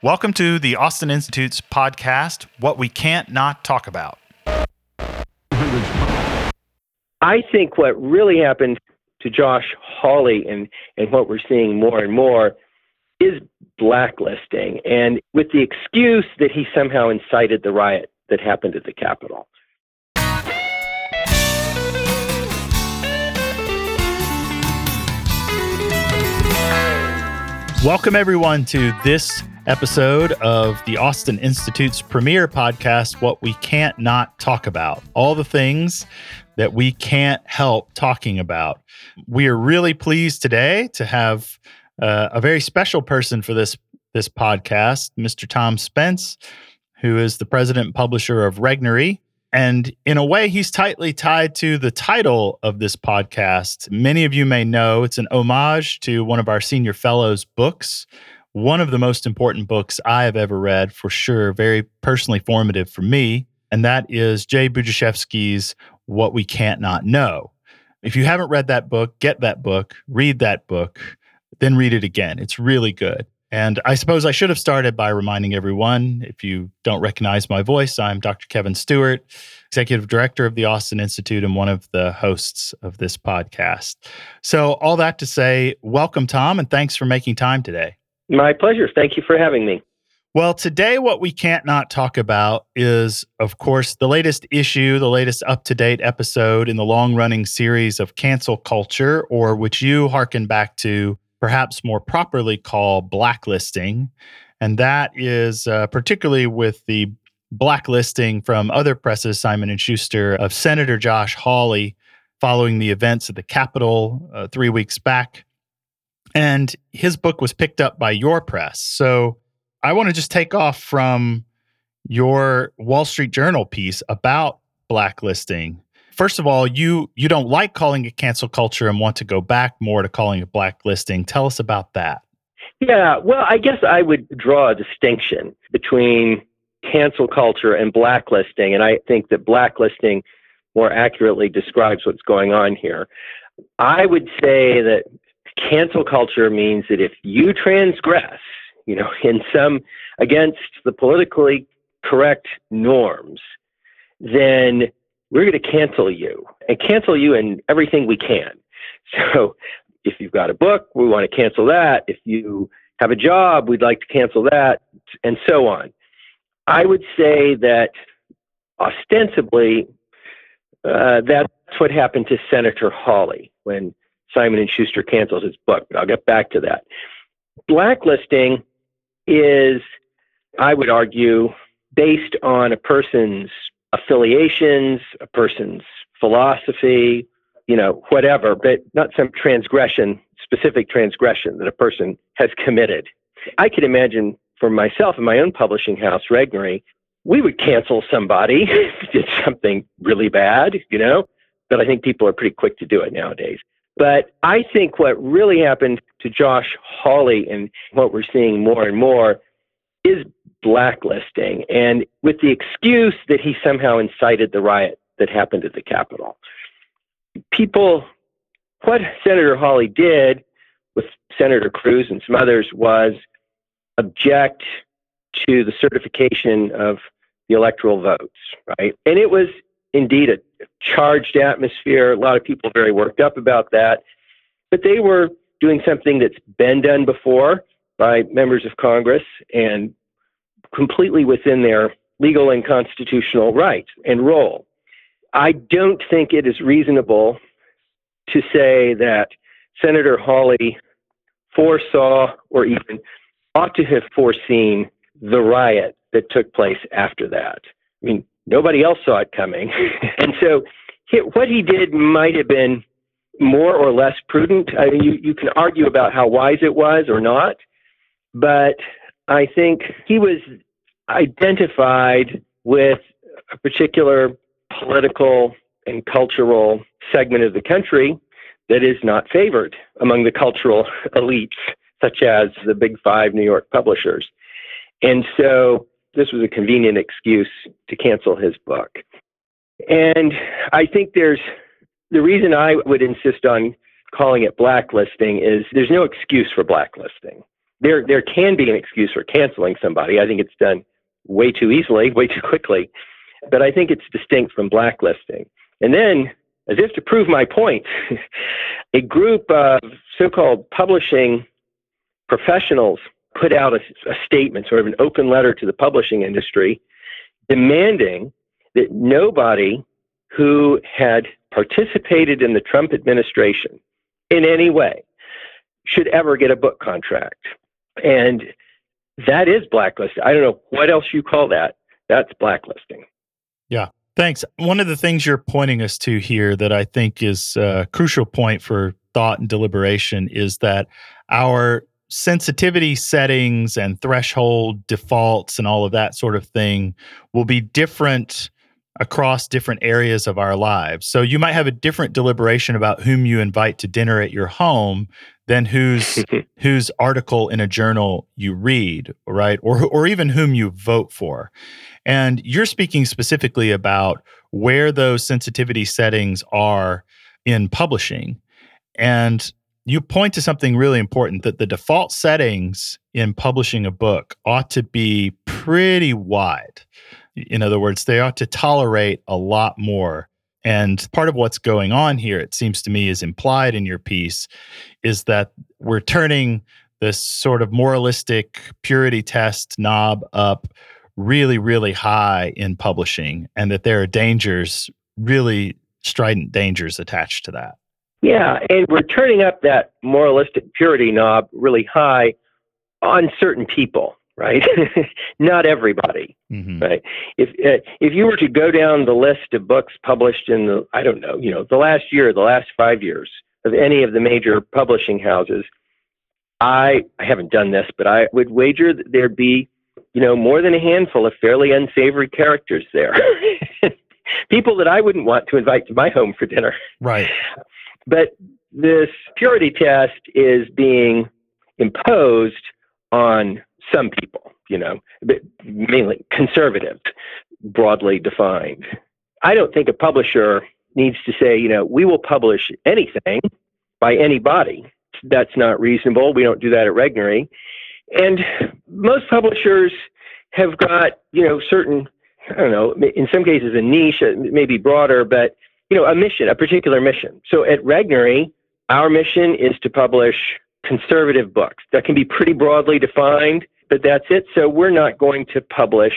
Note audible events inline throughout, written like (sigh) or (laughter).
Welcome to the Austin Institute's podcast, What We Can't Not Talk About. I think what really happened to Josh Hawley and, and what we're seeing more and more is blacklisting, and with the excuse that he somehow incited the riot that happened at the Capitol. Welcome, everyone, to this episode of the Austin Institute's premier podcast, What We Can't Not Talk About. All the things that we can't help talking about. We are really pleased today to have uh, a very special person for this this podcast, Mr. Tom Spence, who is the president and publisher of Regnery. And in a way, he's tightly tied to the title of this podcast. Many of you may know it's an homage to one of our senior fellows' books, one of the most important books I have ever read, for sure, very personally formative for me. And that is Jay Budziszewski's What We Can't Not Know. If you haven't read that book, get that book, read that book, then read it again. It's really good. And I suppose I should have started by reminding everyone if you don't recognize my voice, I'm Dr. Kevin Stuart, Executive Director of the Austin Institute and one of the hosts of this podcast. So, all that to say, welcome, Tom, and thanks for making time today. My pleasure. Thank you for having me. Well, today, what we can't not talk about is, of course, the latest issue, the latest up to date episode in the long running series of cancel culture, or which you hearken back to perhaps more properly call blacklisting. And that is uh, particularly with the blacklisting from other presses, Simon and Schuster, of Senator Josh Hawley following the events at the Capitol uh, three weeks back. And his book was picked up by your press. So I want to just take off from your Wall Street Journal piece about blacklisting first of all, you you don't like calling it cancel culture and want to go back more to calling it blacklisting. Tell us about that. Yeah, well, I guess I would draw a distinction between cancel culture and blacklisting, and I think that blacklisting more accurately describes what's going on here. I would say that cancel culture means that if you transgress, you know, (laughs) in some against the politically correct norms, then we're going to cancel you and cancel you in everything we can. (laughs) So if you've got a book, we want to cancel that. If you have a job, we'd like to cancel that, and so on. I would say that ostensibly, uh, that's what happened to Senator Hawley when Simon and Schuster cancels his book. I'll get back to that. Blacklisting is, I would argue, based on a person's affiliations, a person's philosophy, you know, whatever, but not some transgression, specific transgression that a person has committed. I could imagine for myself in my own publishing house, Regnery, we would cancel somebody (laughs) if did something really bad, you know, but I think people are pretty quick to do it nowadays. But I think what really happened to Josh Hawley and what we're seeing more and more is blacklisting, and with the excuse that he somehow incited the riot that happened at the Capitol. People, what Senator Hawley did with Senator Cruz and some others was object to the certification of the electoral votes, right? And it was indeed a charged atmosphere. A lot of people very worked up about that. But they were doing something that's been done before by members of Congress and completely within their legal and constitutional rights and role. I don't think it is reasonable to say that Senator Hawley foresaw or even ought to have foreseen the riot that took place after that. I mean, nobody else saw it coming. (laughs) and so what he did might have been more or less prudent. I mean, you, you can argue about how wise it was or not, but I think he was identified with a particular political and cultural segment of the country that is not favored among the cultural (laughs) elites, such as the big five New York publishers. And so this was a convenient excuse to cancel his book. And I think there's the reason I would insist on calling it blacklisting is there's no excuse for blacklisting. there there can be an excuse for canceling somebody. I think it's done way too easily, way too quickly. But I think it's distinct from blacklisting. And then, as if to prove my point, (laughs) a group of so-called publishing professionals put out a, a statement, sort of an open letter to the publishing industry, demanding that nobody who had participated in the Trump administration in any way should ever get a book contract. And that is blacklisting. I don't know what else you call that. That's blacklisting. Yeah. Thanks. One of the things you're pointing us to here that I think is a crucial point for thought and deliberation is that our sensitivity settings and threshold defaults and all of that sort of thing will be different across different areas of our lives. So you might have a different deliberation about whom you invite to dinner at your home than whose (laughs) whose article in a journal you read, right? Or or even whom you vote for. And you're speaking specifically about where those sensitivity settings are in publishing. And you point to something really important that the default settings in publishing a book ought to be pretty wide. In other words, they ought to tolerate a lot more. And part of what's going on here, it seems to me, is implied in your piece, is that we're turning this sort of moralistic purity test knob up really, really high in publishing, and that there are dangers, really strident dangers attached to that. Yeah, and we're turning up that moralistic purity knob really high on certain people right? (laughs) Not everybody, mm-hmm. right? If uh, if you were to go down the list of books published in the I don't know, you know, the last year, the last five years of any of the major publishing houses, I I haven't done this, but I would wager that there'd be, you know, more than a handful of fairly unsavory characters there. (laughs) People that I wouldn't want to invite to my home for dinner. Right. But this purity test is being imposed on some people, you know, mainly conservative, broadly defined. I don't think a publisher needs to say, you know, we will publish anything by anybody. That's not reasonable. We don't do that at Regnery. And most publishers have got, you know, certain, I don't know, in some cases a niche, uh, maybe broader, but, you know, a mission, a particular mission. So at Regnery, our mission is to publish conservative books. That can be pretty broadly defined but that's it. So we're not going to publish,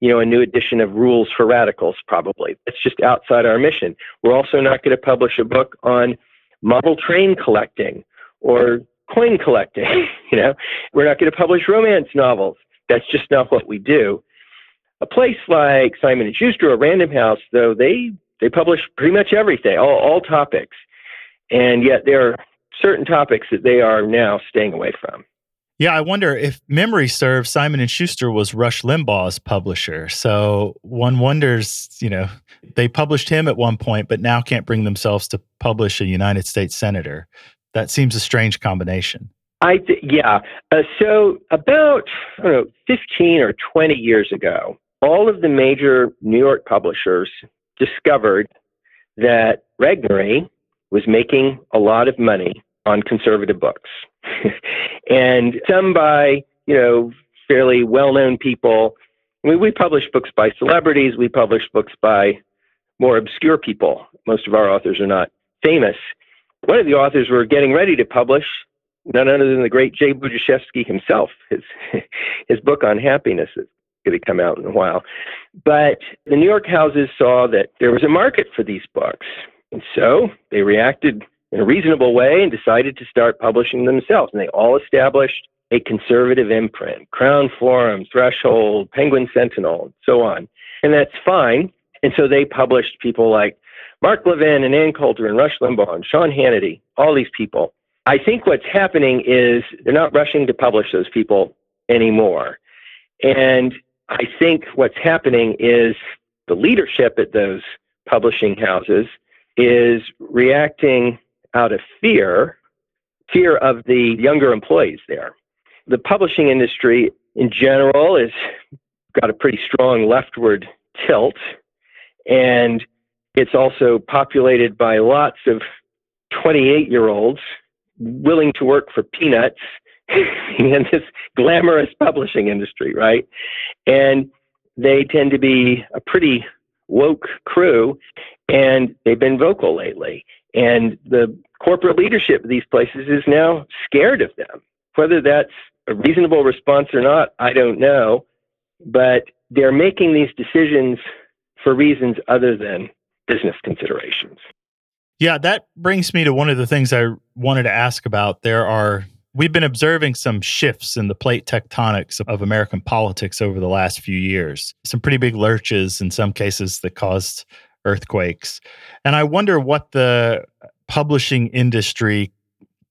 you know, a new edition of Rules for Radicals. Probably it's just outside our mission. We're also not going to publish a book on model train collecting or coin collecting. (laughs) you know, we're not going to publish romance novels. That's just not what we do. A place like Simon and Schuster or Random House, though, they they publish pretty much everything, all, all topics, and yet there are certain topics that they are now staying away from. Yeah, I wonder if memory serves, Simon and Schuster was Rush Limbaugh's publisher. So one wonders, you know, they published him at one point, but now can't bring themselves to publish a United States senator. That seems a strange combination. I th- yeah. Uh, so about I don't know, fifteen or twenty years ago, all of the major New York publishers discovered that Regnery was making a lot of money on conservative books. (laughs) and some by, you know, fairly well known people. I mean, we publish books by celebrities, we publish books by more obscure people. Most of our authors are not famous. One of the authors we're getting ready to publish, none other than the great Jay Budziszewski himself. His, (laughs) his book on happiness is going to come out in a while. But the New York houses saw that there was a market for these books. And so they reacted in a reasonable way and decided to start publishing themselves. And they all established a conservative imprint Crown Forum, Threshold, Penguin Sentinel, and so on. And that's fine. And so they published people like Mark Levin and Ann Coulter and Rush Limbaugh and Sean Hannity, all these people. I think what's happening is they're not rushing to publish those people anymore. And I think what's happening is the leadership at those publishing houses is reacting out of fear, fear of the younger employees there. The publishing industry in general has got a pretty strong leftward tilt, and it's also populated by lots of 28 year olds willing to work for peanuts (laughs) in this glamorous publishing industry, right? And they tend to be a pretty woke crew, and they've been vocal lately. And the corporate leadership of these places is now scared of them. Whether that's a reasonable response or not, I don't know. But they're making these decisions for reasons other than business considerations. Yeah, that brings me to one of the things I wanted to ask about. There are We've been observing some shifts in the plate tectonics of American politics over the last few years. Some pretty big lurches in some cases that caused earthquakes. And I wonder what the publishing industry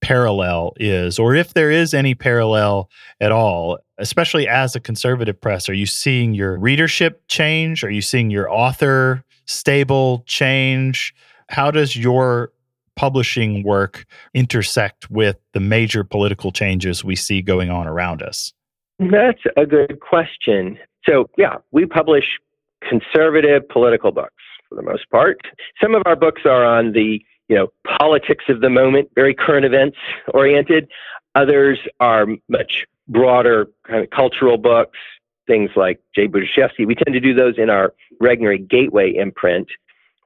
parallel is, or if there is any parallel at all, especially as a conservative press. Are you seeing your readership change? Are you seeing your author stable change? How does your publishing work intersect with the major political changes we see going on around us? That's a good question. So, yeah, we publish conservative political books for the most part. Some of our books are on the you know politics of the moment, very current events oriented. Others are much broader kind of cultural books, things like Jay Budziszewski. We tend to do those in our Regnery Gateway imprint,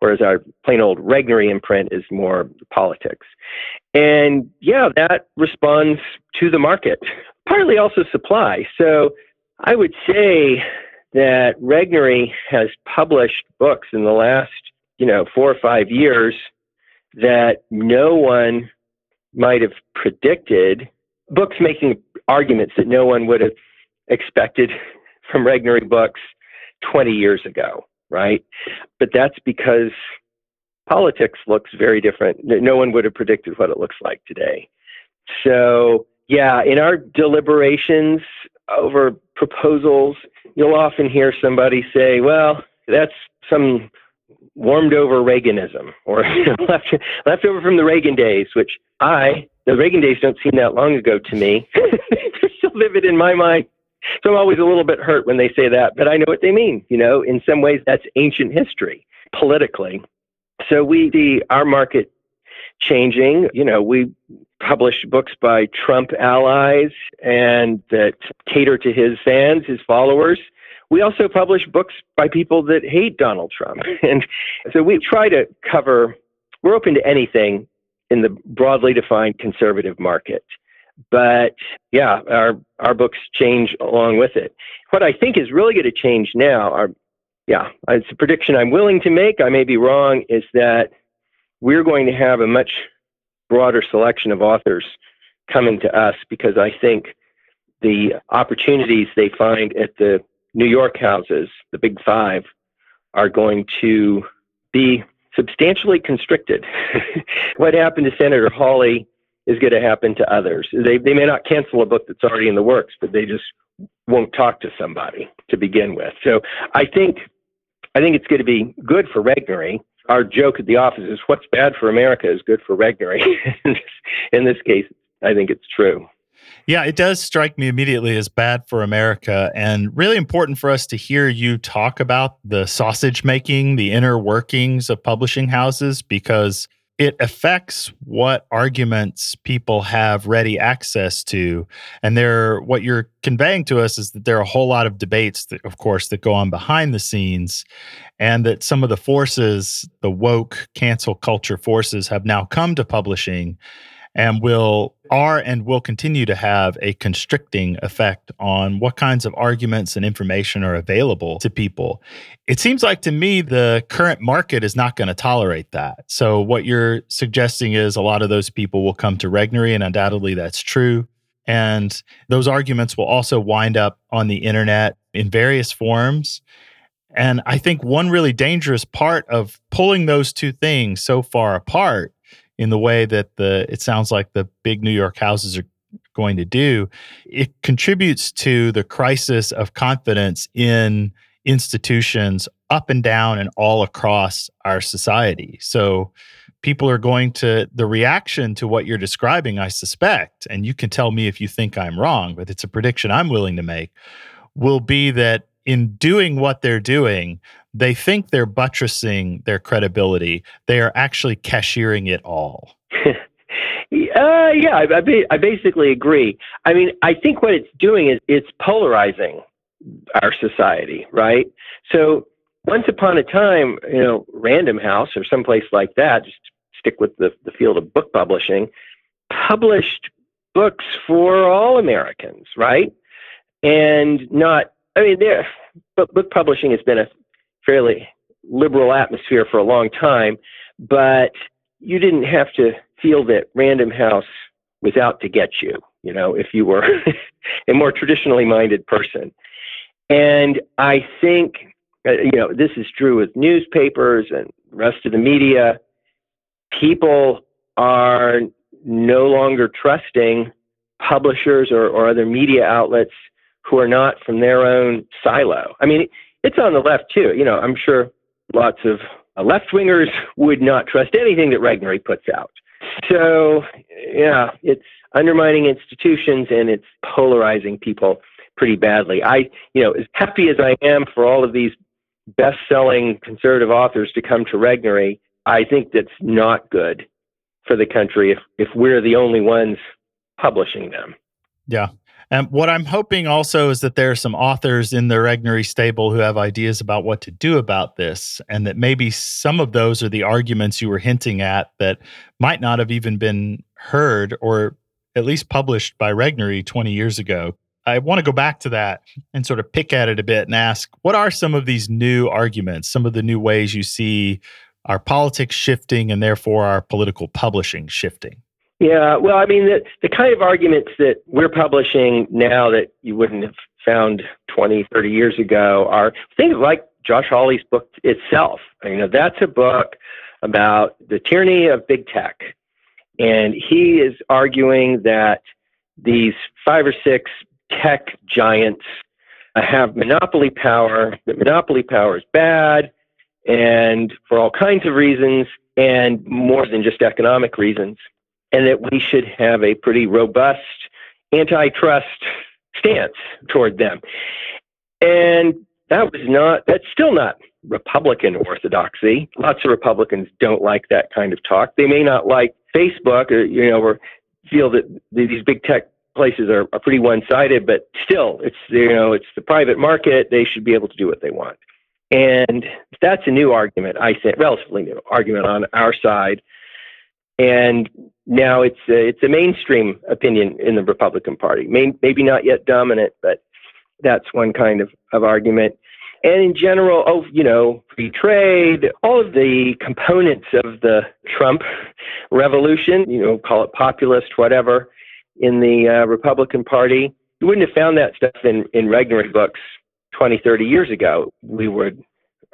whereas our plain old Regnery imprint is more politics. And yeah, that responds to the market, partly also supply. So I would say that Regnery has published books in the last, you know, four or five years that no one might have predicted, books making arguments that no one would have expected from Regnery books 20 years ago right? But that's because politics looks very different. No one would have predicted what it looks like today. So, yeah, in our deliberations over proposals, you'll often hear somebody say, well, that's some warmed over Reaganism (laughs) or left, left over from the Reagan days, which I, the Reagan days don't seem that long ago to me. (laughs) They're still vivid in my mind. So I'm always a little bit hurt when they say that, but I know what they mean. You know, in some ways, that's ancient history politically. So we see our market changing. You know, we publish books by Trump allies and that cater to his fans, his followers. We also publish books by people that hate Donald Trump. (laughs) And so we try to cover, we're open to anything in the broadly defined conservative market. But yeah, our our books change along with it. What I think is really going to change now are yeah, it's a prediction I'm willing to make. I may be wrong. Is that we're going to have a much broader selection of authors coming to us because I think the opportunities they find at the New York houses, the Big Five, are going to be substantially constricted. (laughs) what happened to Senator Hawley is going to happen to others. They, they may not cancel a book that's already in the works, but they just won't talk to somebody to begin with. So I think I think it's going to be good for Regnery. Our joke at the office is what's bad for America is good for Regnery. (laughs) in this case, I think it's true. Yeah, it does strike me immediately as bad for America and really important for us to hear you talk about the sausage making, the inner workings of publishing houses, because it affects what arguments people have ready access to. And there what you're conveying to us is that there are a whole lot of debates that, of course that go on behind the scenes and that some of the forces the woke cancel culture forces have now come to publishing and will are and will continue to have a constricting effect on what kinds of arguments and information are available to people. It seems like to me the current market is not going to tolerate that. So what you're suggesting is a lot of those people will come to Regnery and undoubtedly that's true. And those arguments will also wind up on the internet in various forms. And I think one really dangerous part of pulling those two things so far apart in the way that the it sounds like the big New York houses are going to do, it contributes to the crisis of confidence in institutions up and down and all across our society. So people are going to the reaction to what you're describing, I suspect, and you can tell me if you think I'm wrong, but it's a prediction I'm willing to make, will be that in doing what they're doing, they think they're buttressing their credibility. They are actually cashiering it all. (laughs) Uh, yeah, I, I, basically agree. I mean, I think what it's doing is it's polarizing our society, right? So once upon a time, you know, Random House or someplace like that, just stick with the, the field of book publishing, published books for all Americans, right? And not, I mean, there, but book publishing has been a fairly liberal atmosphere for a long time, but you didn't have to feel that Random House was out to get you, you know, if you were (laughs) a more traditionally minded person. And I think, uh, you know, this is true with newspapers and rest of the media. People are no longer trusting publishers or, or other media outlets who are not from their own silo. I mean, it's on the left too. You know, I'm sure lots of uh, left wingers would not trust anything that Regnery puts out. So, yeah, it's undermining institutions and it's polarizing people pretty badly. I, you know, as happy as I am for all of these best selling conservative authors to come to Regnery, I think that's not good for the country if, if we're the only ones publishing them. Yeah. And what I'm hoping also is that there are some authors in the Regnery stable who have ideas about what to do about this, and that maybe some of those are the arguments you were hinting at that might not have even been heard or at least published by Regnery 20 years ago. I want to go back to that and sort of pick at it a bit and ask what are some of these new arguments, some of the new ways you see our politics shifting and therefore our political publishing shifting? Yeah, well, I mean, the, the kind of arguments that we're publishing now that you wouldn't have found 20, 30 years ago are things like Josh Hawley's book itself. You know, that's a book about the tyranny of big tech. And he is arguing that these five or six tech giants have monopoly power, that monopoly power is bad, and for all kinds of reasons, and more than just economic reasons and that we should have a pretty robust antitrust stance toward them. And that was not, that's still not Republican orthodoxy. Lots of Republicans don't like that kind of talk. They may not like Facebook or, you know, or feel that these big tech places are, are pretty one-sided, but still, it's, you know, it's the private market. They should be able to do what they want. And that's a new argument, I think, relatively new argument on our side. And now it's a, it's a mainstream opinion in the Republican Party. May, maybe not yet dominant, but that's one kind of, of argument. And in general, oh, you know, free trade, all of the components of the Trump revolution, you know, call it populist, whatever, in the uh, Republican Party, you wouldn't have found that stuff in, in Regnery books 20, 30 years ago. We were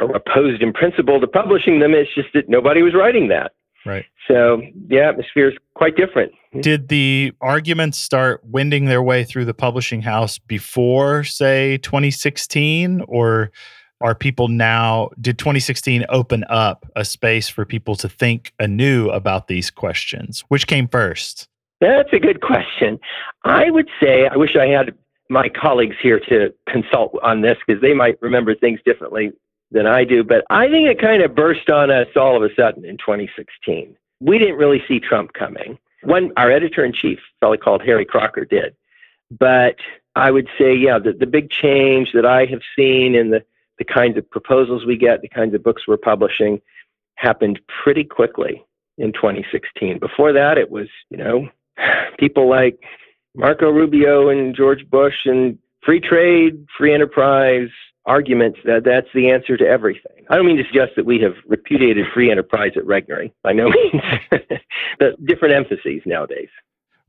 opposed in principle to publishing them. It's just that nobody was writing that. Right. So the atmosphere is quite different. Did the arguments start winding their way through the publishing house before, say, 2016? Or are people now, did 2016 open up a space for people to think anew about these questions? Which came first? That's a good question. I would say, I wish I had my colleagues here to consult on this because they might remember things differently than I do, but I think it kind of burst on us all of a sudden in 2016. We didn't really see Trump coming. One, our editor in chief, a fellow called Harry Crocker, did. But I would say, yeah, the, the big change that I have seen in the, the kinds of proposals we get, the kinds of books we're publishing, happened pretty quickly in 2016. Before that, it was, you know, (sighs) people like Marco Rubio and George Bush and free trade, free enterprise, arguments that that's the answer to everything. I don't mean to suggest that we have repudiated free enterprise at Regnery, by no means. (laughs) but different emphases nowadays.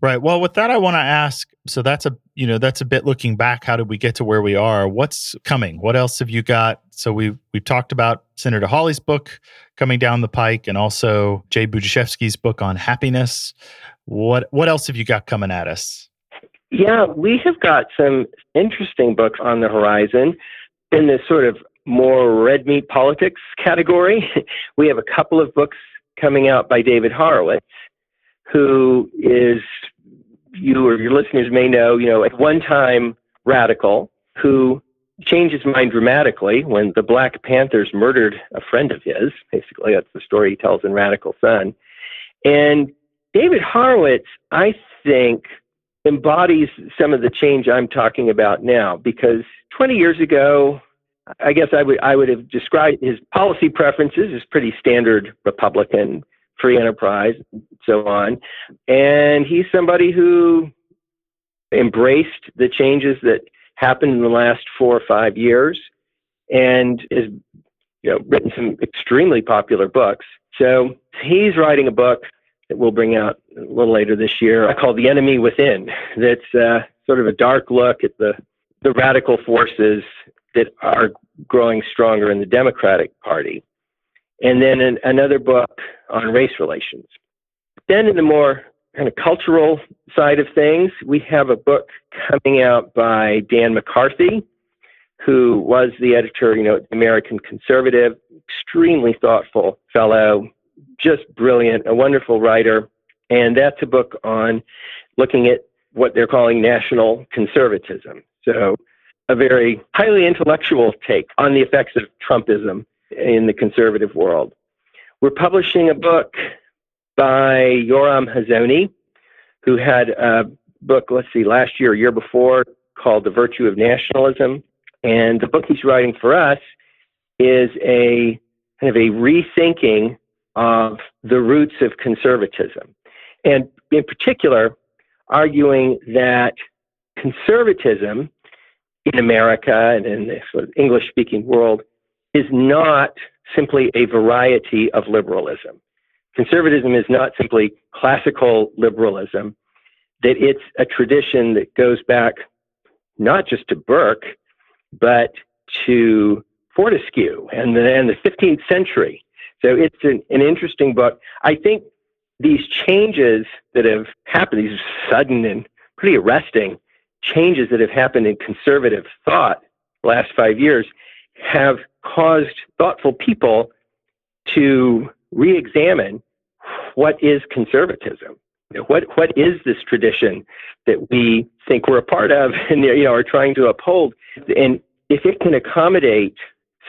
Right. Well, with that, I want to ask. So that's a you know that's a bit looking back. How did we get to where we are? What's coming? What else have you got? So we we've talked about Senator Hawley's book coming down the pike, and also Jay Budziszewski's book on happiness. What what else have you got coming at us? Yeah, we have got some interesting books on the horizon in this sort of more red meat politics category, (laughs) we have a couple of books coming out by David Horowitz, who is, you or your listeners may know, you know, at one time radical who changed his mind dramatically when the Black Panthers murdered a friend of his. Basically, that's the story he tells in Radical Son. And David Horowitz, I think, embodies some of the change I'm talking about now because 20 years ago, I guess I would I would have described his policy preferences as pretty standard Republican, free enterprise, so on. And he's somebody who embraced the changes that happened in the last four or five years and has you know written some extremely popular books. So he's writing a book that we'll bring out a little later this year I call The Enemy Within. That's uh, sort of a dark look at the the radical forces that are growing stronger in the Democratic Party. And then an, another book on race relations. Then, in the more kind of cultural side of things, we have a book coming out by Dan McCarthy, who was the editor, you know, American Conservative, extremely thoughtful fellow, just brilliant, a wonderful writer. And that's a book on looking at what they're calling national conservatism. So a very highly intellectual take on the effects of Trumpism in the conservative world. We're publishing a book by Yoram Hazony, who had a book, let's see, last year, year before, called The Virtue of Nationalism. And the book he's writing for us is a kind of a rethinking of the roots of conservatism. And in particular, arguing that conservatism in America and in the sort of English speaking world is not simply a variety of liberalism. Conservatism is not simply classical liberalism, that it's a tradition that goes back not just to Burke, but to Fortescue and the, and the 15th century. So it's an, an interesting book. I think these changes that have happened, these sudden and pretty arresting changes that have happened in conservative thought last five years have caused thoughtful people to re-examine what is conservatism. What what is this tradition that we think we're a part of (laughs) and you know are trying to uphold? And if it can accommodate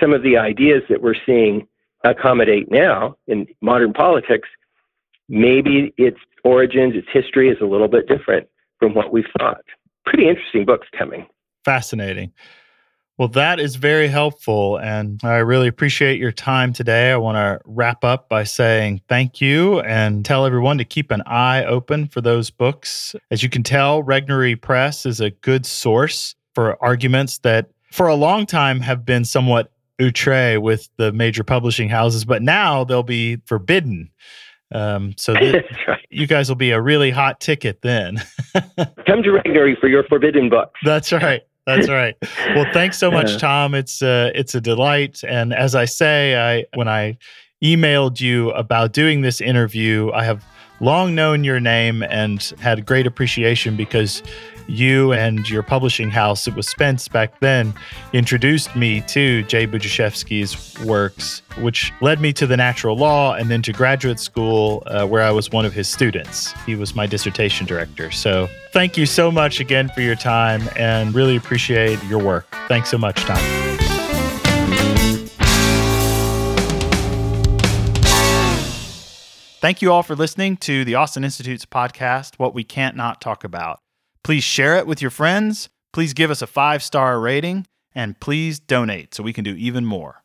some of the ideas that we're seeing accommodate now in modern politics, maybe its origins, its history is a little bit different from what we've thought pretty interesting books coming. Fascinating. Well, that is very helpful. And I really appreciate your time today. I want to wrap up by saying thank you and tell everyone to keep an eye open for those books. As you can tell, Regnery Press is a good source for arguments that for a long time have been somewhat outre with the major publishing houses, but now they'll be forbidden. Um, so (laughs) right. you guys will be a really hot ticket then. (laughs) Come to Regnery for your forbidden books. That's right. That's right. Well, thanks so much, (laughs) Tom. It's uh, it's a delight. And as I say, I when I emailed you about doing this interview, I have long known your name and had great appreciation because you and your publishing house, it was Spence back then, introduced me to Jay Budziszewski's works, which led me to the natural law and then to graduate school uh, where I was one of his students. He was my dissertation director. So thank you so much again for your time and really appreciate your work. Thanks so much, Tom. Thank you all for listening to the Austin Institute's podcast, What We Can't Not Talk About. Please share it with your friends. Please give us a five star rating and please donate so we can do even more.